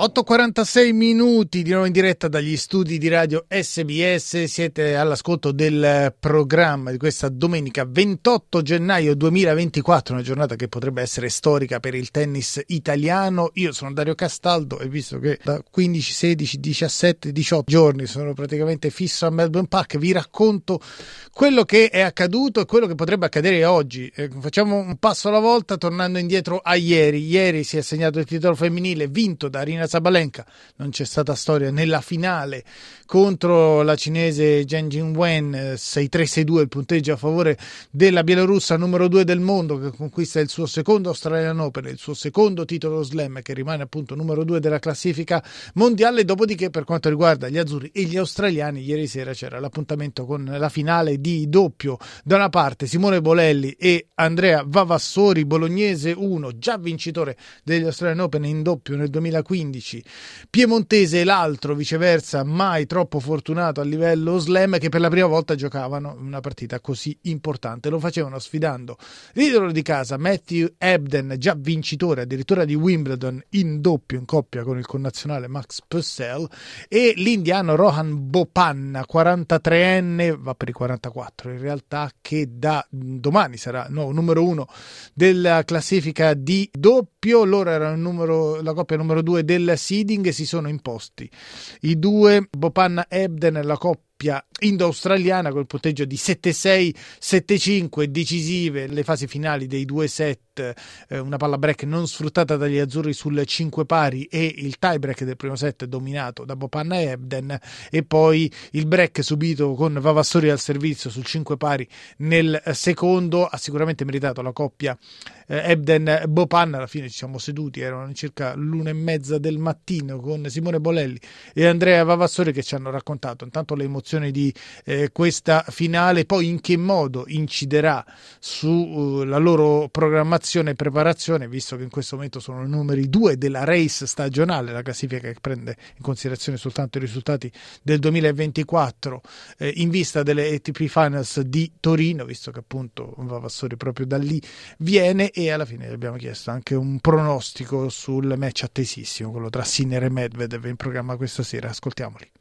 8.46 minuti di nuovo in diretta dagli studi di radio SBS, siete all'ascolto del programma di questa domenica 28 gennaio 2024, una giornata che potrebbe essere storica per il tennis italiano. Io sono Dario Castaldo e visto che da 15, 16, 17, 18 giorni sono praticamente fisso a Melbourne Park, vi racconto quello che è accaduto e quello che potrebbe accadere oggi. Eh, facciamo un passo alla volta tornando indietro a ieri. Ieri si è assegnato il titolo femminile vinto da Rina Sabalenka, non c'è stata storia nella finale contro la cinese Zheng Jingwen 6-3-6-2 il punteggio a favore della bielorussa numero 2 del mondo che conquista il suo secondo Australian Open, il suo secondo titolo slam che rimane appunto numero 2 della classifica mondiale, dopodiché per quanto riguarda gli azzurri e gli australiani ieri sera c'era l'appuntamento con la finale di doppio. Da una parte Simone Bolelli e Andrea Vavassori, bolognese 1, già vincitore degli Australian Open in doppio nel 2015 2016. Piemontese e l'altro, viceversa, mai troppo fortunato a livello slam, che per la prima volta giocavano una partita così importante. Lo facevano sfidando l'idolo di casa Matthew Ebden, già vincitore addirittura di Wimbledon in doppio in coppia con il connazionale Max Purcell, e l'indiano Rohan Bopanna, 43enne, va per i 44 in realtà, che da domani sarà nuovo numero uno della classifica di doppio. Loro erano numero, la coppia numero due del seeding si sono imposti. I due, Bopanna Ebden, la coppia indo-australiana col punteggio di 7-6, 7-5 decisive le fasi finali dei due set eh, una palla break non sfruttata dagli azzurri sul 5 pari e il tie break del primo set dominato da Bopanna e Ebden e poi il break subito con Vavassori al servizio sul 5 pari nel secondo ha sicuramente meritato la coppia eh, Ebden Bopanna. Alla fine ci siamo seduti erano circa l'una e mezza del mattino con Simone Bolelli e Andrea Vavassori che ci hanno raccontato intanto le emozioni di eh, questa finale, poi in che modo inciderà sulla uh, loro programmazione e preparazione, visto che in questo momento sono i numeri due della race stagionale, la classifica che prende in considerazione soltanto i risultati del 2024 eh, in vista delle ATP Finals di Torino, visto che appunto Vavassori proprio da lì viene e alla fine abbiamo chiesto anche un pronostico sul match attesissimo, quello tra Sinner e Medvedev in programma questa sera, ascoltiamoli.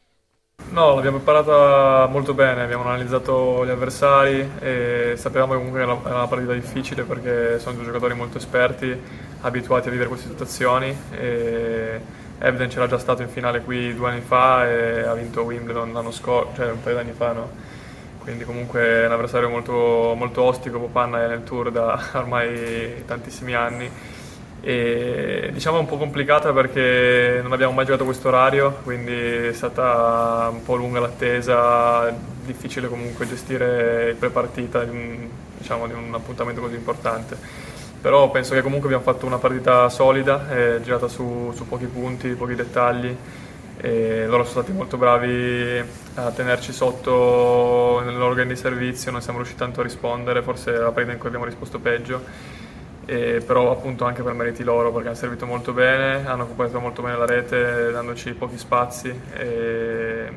No, l'abbiamo imparata molto bene, abbiamo analizzato gli avversari e sapevamo che comunque era una partita difficile perché sono due giocatori molto esperti, abituati a vivere queste situazioni. E Ebden c'era già stato in finale qui due anni fa e ha vinto Wimbledon l'anno scorso, cioè un paio di anni fa, no? Quindi comunque è un avversario molto, molto ostico, Popanna è nel tour da ormai tantissimi anni e diciamo un po' complicata perché non abbiamo mai giocato questo orario, quindi è stata un po' lunga l'attesa, difficile comunque gestire il prepartita diciamo, di un appuntamento così importante. Però penso che comunque abbiamo fatto una partita solida, eh, girata su, su pochi punti, pochi dettagli e loro sono stati molto bravi a tenerci sotto nell'organo di servizio, non siamo riusciti tanto a rispondere, forse è la partita in cui abbiamo risposto peggio e però appunto anche per meriti loro perché hanno servito molto bene, hanno occupato molto bene la rete dandoci pochi spazi e,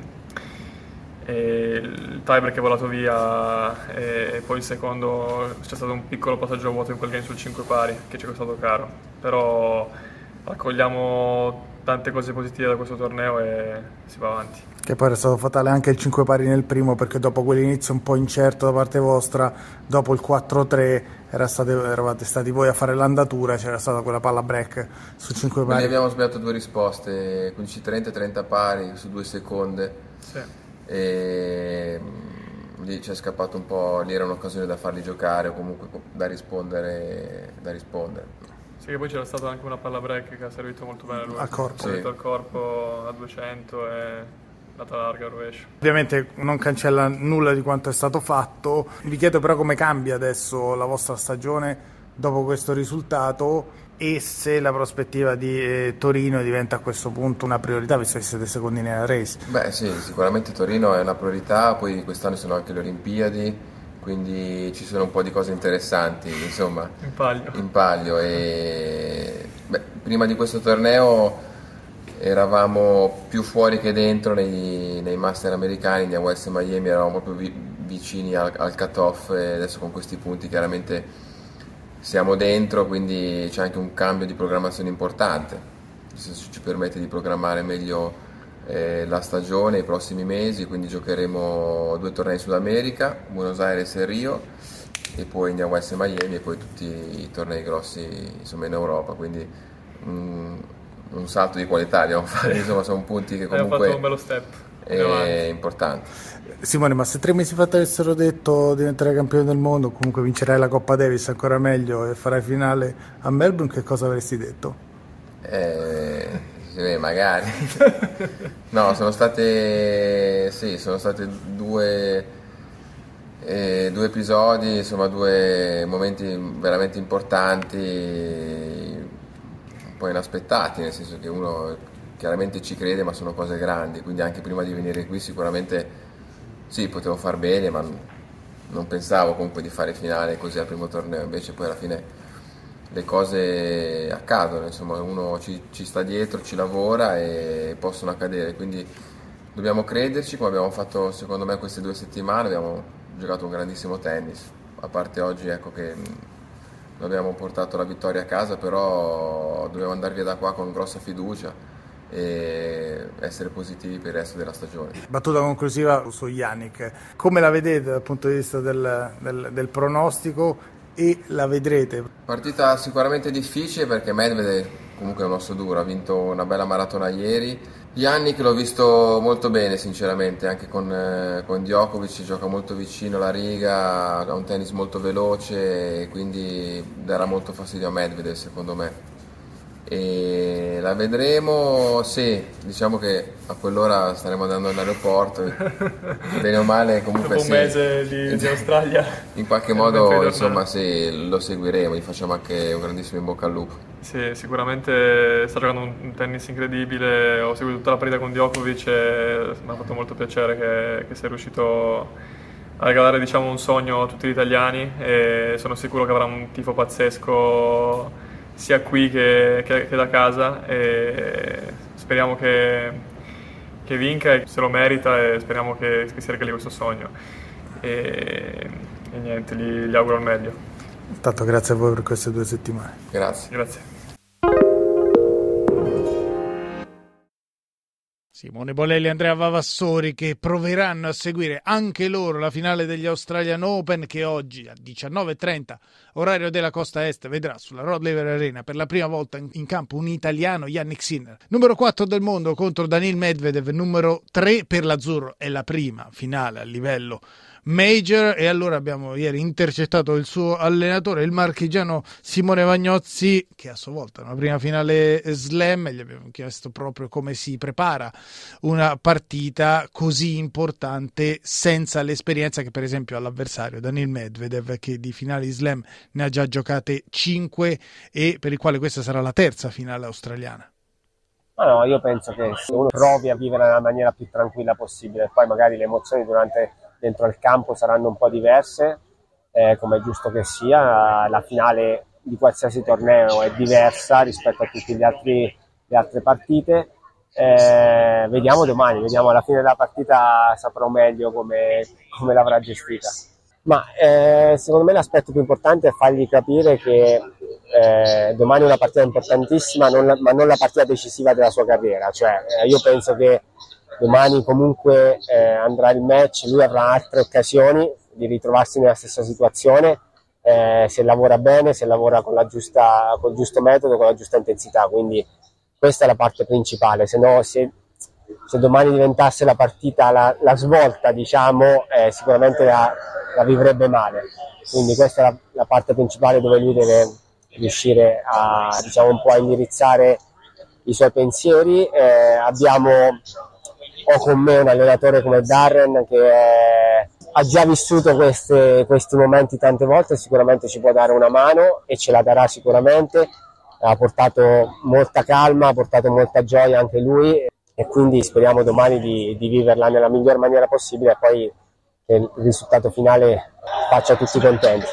e il tiebreak è volato via e poi il secondo c'è stato un piccolo passaggio a vuoto in quel game sul 5 pari che ci è costato caro, però raccogliamo tante cose positive da questo torneo e si va avanti. Che poi era stato fatale anche il 5 pari nel primo perché dopo quell'inizio un po' incerto da parte vostra, dopo il 4-3 era state, eravate stati voi a fare l'andatura, c'era stata quella palla break su 5 pari. Noi abbiamo sbagliato due risposte, 15-30 e 30 pari su due seconde. Sì. E mm, lì ci è scappato un po', lì era un'occasione da farli giocare o comunque da rispondere. Da rispondere. Sì, che poi c'era stata anche una palla break che ha servito molto bene a lui. Al corpo. Ha sì. al corpo a 200 e data larga rovescio. Ovviamente non cancella nulla di quanto è stato fatto. Vi chiedo però come cambia adesso la vostra stagione dopo questo risultato e se la prospettiva di eh, Torino diventa a questo punto una priorità visto che siete secondi nella race. Beh sì, sicuramente Torino è una priorità, poi quest'anno sono anche le Olimpiadi, quindi ci sono un po' di cose interessanti, insomma, in palio. In palio e beh, prima di questo torneo eravamo più fuori che dentro nei, nei master americani, West e Miami eravamo proprio vi, vicini al, al cut-off e adesso con questi punti chiaramente siamo dentro, quindi c'è anche un cambio di programmazione importante, nel senso ci permette di programmare meglio eh, la stagione, i prossimi mesi, quindi giocheremo due tornei in Sud America, Buenos Aires e Rio e poi andiamo a essere Miami e poi tutti i tornei grossi insomma, in Europa, quindi mm, un salto di qualità a fare, insomma sono punti che comunque... Abbiamo fatto un bello step. È importante. Simone, ma se tre mesi fa ti avessero detto diventerai campione del mondo, comunque vincerai la Coppa Davis ancora meglio e farai finale a Melbourne, che cosa avresti detto? Eh, magari. no, sono state, sì, sono state due, eh, due episodi, insomma due momenti veramente importanti, un po' inaspettati, nel senso che uno chiaramente ci crede, ma sono cose grandi, quindi anche prima di venire qui sicuramente sì, potevo far bene, ma non pensavo comunque di fare finale così al primo torneo, invece poi alla fine le cose accadono, insomma uno ci, ci sta dietro, ci lavora e possono accadere, quindi dobbiamo crederci come abbiamo fatto secondo me queste due settimane, abbiamo giocato un grandissimo tennis, a parte oggi ecco che non abbiamo portato la vittoria a casa, però dobbiamo andare via da qua con grossa fiducia e essere positivi per il resto della stagione. Battuta conclusiva su Yannick, come la vedete dal punto di vista del, del, del pronostico e la vedrete? Partita sicuramente difficile perché Medvedev comunque è un osso duro, ha vinto una bella maratona ieri. Yannick l'ho visto molto bene sinceramente, anche con, eh, con Djokovic gioca molto vicino alla riga, ha un tennis molto veloce, quindi darà molto fastidio a Medvedev secondo me e la vedremo, sì, diciamo che a quell'ora staremo andando all'aeroporto, bene o male comunque Dopo un mese di, di Australia. In qualche modo insomma sì, lo seguiremo, gli facciamo anche un grandissimo in bocca al lupo. Sì, sicuramente sta giocando un tennis incredibile, ho seguito tutta la partita con Djokovic e mi ha fatto molto piacere che, che sia riuscito a regalare diciamo, un sogno a tutti gli italiani e sono sicuro che avrà un tifo pazzesco sia qui che, che, che da casa e speriamo che, che, vinca e se lo merita e speriamo che, che si regali questo sogno. E, e niente, gli, gli auguro il meglio. Tanto grazie a voi per queste due settimane. Grazie. Grazie. Simone Bolelli e Andrea Vavassori che proveranno a seguire anche loro la finale degli Australian Open che oggi a 19.30 orario della costa est vedrà sulla Rod Laver Arena per la prima volta in campo un italiano Yannick Sinner. Numero 4 del mondo contro Daniil Medvedev numero 3 per l'azzurro è la prima finale a livello major e allora abbiamo ieri intercettato il suo allenatore, il marchigiano Simone Vagnozzi, che a sua volta una prima finale slam, gli abbiamo chiesto proprio come si prepara una partita così importante senza l'esperienza che per esempio ha l'avversario Daniel Medvedev che di finali slam ne ha già giocate 5 e per il quale questa sarà la terza finale australiana. No, io penso che se uno provi a vivere nella maniera più tranquilla possibile, poi magari le emozioni durante dentro il campo saranno un po' diverse, eh, come è giusto che sia. La finale di qualsiasi torneo è diversa rispetto a tutte le altre partite. Eh, vediamo domani, vediamo alla fine della partita saprò meglio come, come l'avrà gestita. Ma eh, secondo me l'aspetto più importante è fargli capire che eh, domani è una partita importantissima, non la, ma non la partita decisiva della sua carriera. Cioè, eh, io penso che domani comunque eh, andrà il match, lui avrà altre occasioni di ritrovarsi nella stessa situazione eh, se lavora bene, se lavora con, giusta, con il giusto metodo, con la giusta intensità, quindi questa è la parte principale, se no se, se domani diventasse la partita la, la svolta diciamo eh, sicuramente la, la, vivrebbe male, quindi questa è la, la, parte principale dove lui deve riuscire a diciamo un po' a indirizzare i suoi pensieri, eh, abbiamo ho con me un allenatore come Darren che è, ha già vissuto queste, questi momenti tante volte, sicuramente ci può dare una mano e ce la darà sicuramente. Ha portato molta calma, ha portato molta gioia anche lui e quindi speriamo domani di, di viverla nella miglior maniera possibile e poi che il risultato finale faccia tutti contenti.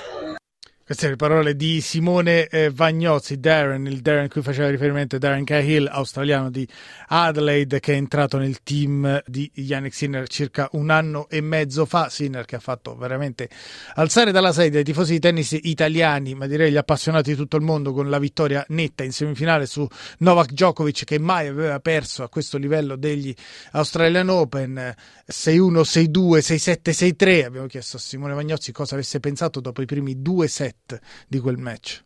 Queste sono le parole di Simone eh, Vagnozzi, Darren, il Darren cui faceva riferimento Darren Cahill, australiano di Adelaide, che è entrato nel team di Yannick Sinner circa un anno e mezzo fa. Sinner che ha fatto veramente alzare dalla sedia i tifosi di tennis italiani, ma direi gli appassionati di tutto il mondo, con la vittoria netta in semifinale su Novak Djokovic, che mai aveva perso a questo livello degli Australian Open 6-1, 6-2, 6-7, 6-3. Abbiamo chiesto a Simone Vagnozzi cosa avesse pensato dopo i primi due set set di quel match.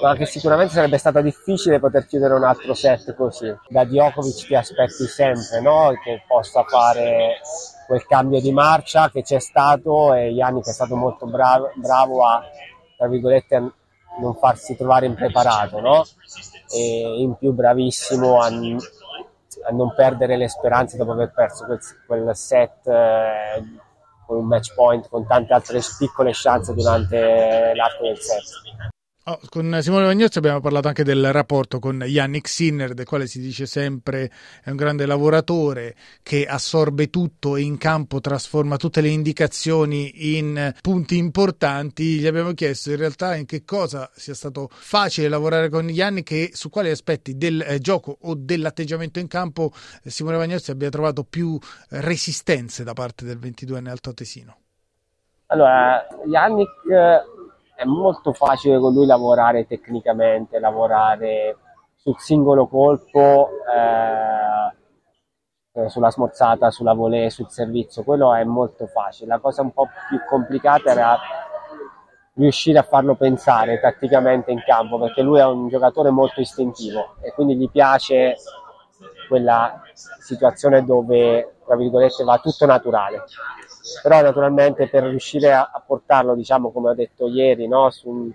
Ma che sicuramente sarebbe stato difficile poter chiudere un altro set così. Da Djokovic ti aspetti sempre no? che possa fare quel cambio di marcia che c'è stato e Yannick è stato molto bravo, bravo a, tra virgolette, a non farsi trovare impreparato, no? E in più bravissimo a, a, non perdere le speranze dopo aver perso quel, quel set eh, con un match point, con tante altre piccole chance durante l'arco del set. Oh, con Simone Vagnozzi abbiamo parlato anche del rapporto con Yannick Sinner, del quale si dice sempre è un grande lavoratore che assorbe tutto e in campo trasforma tutte le indicazioni in punti importanti. Gli abbiamo chiesto in realtà in che cosa sia stato facile lavorare con Yannick e su quali aspetti del eh, gioco o dell'atteggiamento in campo eh, Simone Vagnozzi abbia trovato più resistenze da parte del 22enne altoatesino. Allora, Yannick è molto facile con lui lavorare tecnicamente, lavorare sul singolo colpo, eh, eh, sulla smorzata, sulla volée, sul servizio, quello è molto facile. La cosa un po' più complicata era riuscire a farlo pensare tatticamente in campo, perché lui è un giocatore molto istintivo e quindi gli piace quella situazione dove, tra virgolette, va tutto naturale però naturalmente per riuscire a, a portarlo, diciamo come ho detto ieri, no, su,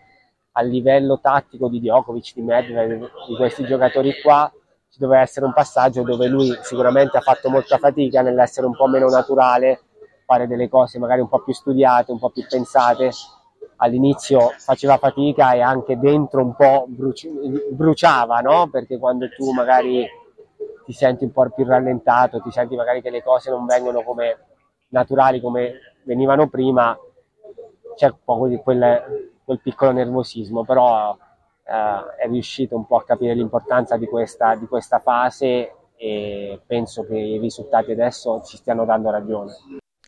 a livello tattico di Djokovic, di Medvedev, di questi giocatori qua, ci doveva essere un passaggio dove lui sicuramente ha fatto molta fatica nell'essere un po' meno naturale, fare delle cose magari un po' più studiate, un po' più pensate. All'inizio faceva fatica e anche dentro un po' bruci- bruciava, no? Perché quando tu magari ti senti un po' più rallentato, ti senti magari che le cose non vengono come naturali come venivano prima, c'è un po' quel, quel piccolo nervosismo, però eh, è riuscito un po' a capire l'importanza di questa, di questa fase e penso che i risultati adesso ci stiano dando ragione.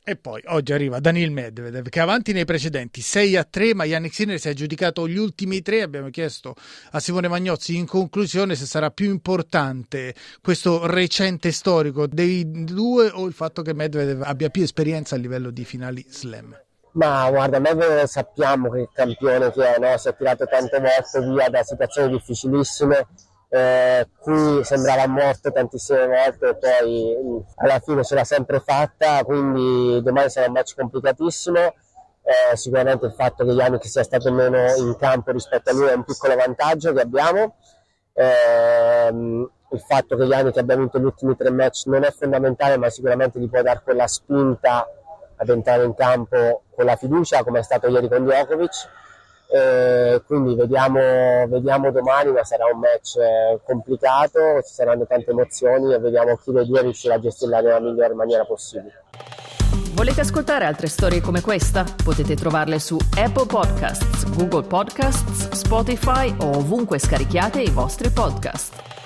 E poi oggi arriva Daniel Medvedev che avanti nei precedenti 6 a 3, ma Yannick Sinner si è aggiudicato gli ultimi tre. Abbiamo chiesto a Simone Magnozzi in conclusione se sarà più importante questo recente storico dei due o il fatto che Medvedev abbia più esperienza a livello di finali slam. Ma guarda, Medvedev sappiamo che campione che è, no? si è tirato tante volte via da situazioni difficilissime eh, qui sembrava morto tantissime volte e poi mm, alla fine ce l'ha sempre fatta, quindi domani sarà un match complicatissimo. Eh, sicuramente il fatto che Yannick sia stato meno in campo rispetto a lui è un piccolo vantaggio che abbiamo. Eh, il fatto che Yannick abbia vinto gli ultimi tre match non è fondamentale, ma sicuramente gli può dare quella spinta ad entrare in campo con la fiducia, come è stato ieri con Djokovic eh, quindi vediamo, vediamo, domani, ma sarà un match eh, complicato, ci saranno tante emozioni e vediamo chi dei due riuscirà a gestirla nella miglior maniera possibile. Volete ascoltare altre storie come questa? Potete trovarle su Apple Podcasts, Google Podcasts, Spotify o ovunque scarichiate i vostri podcast.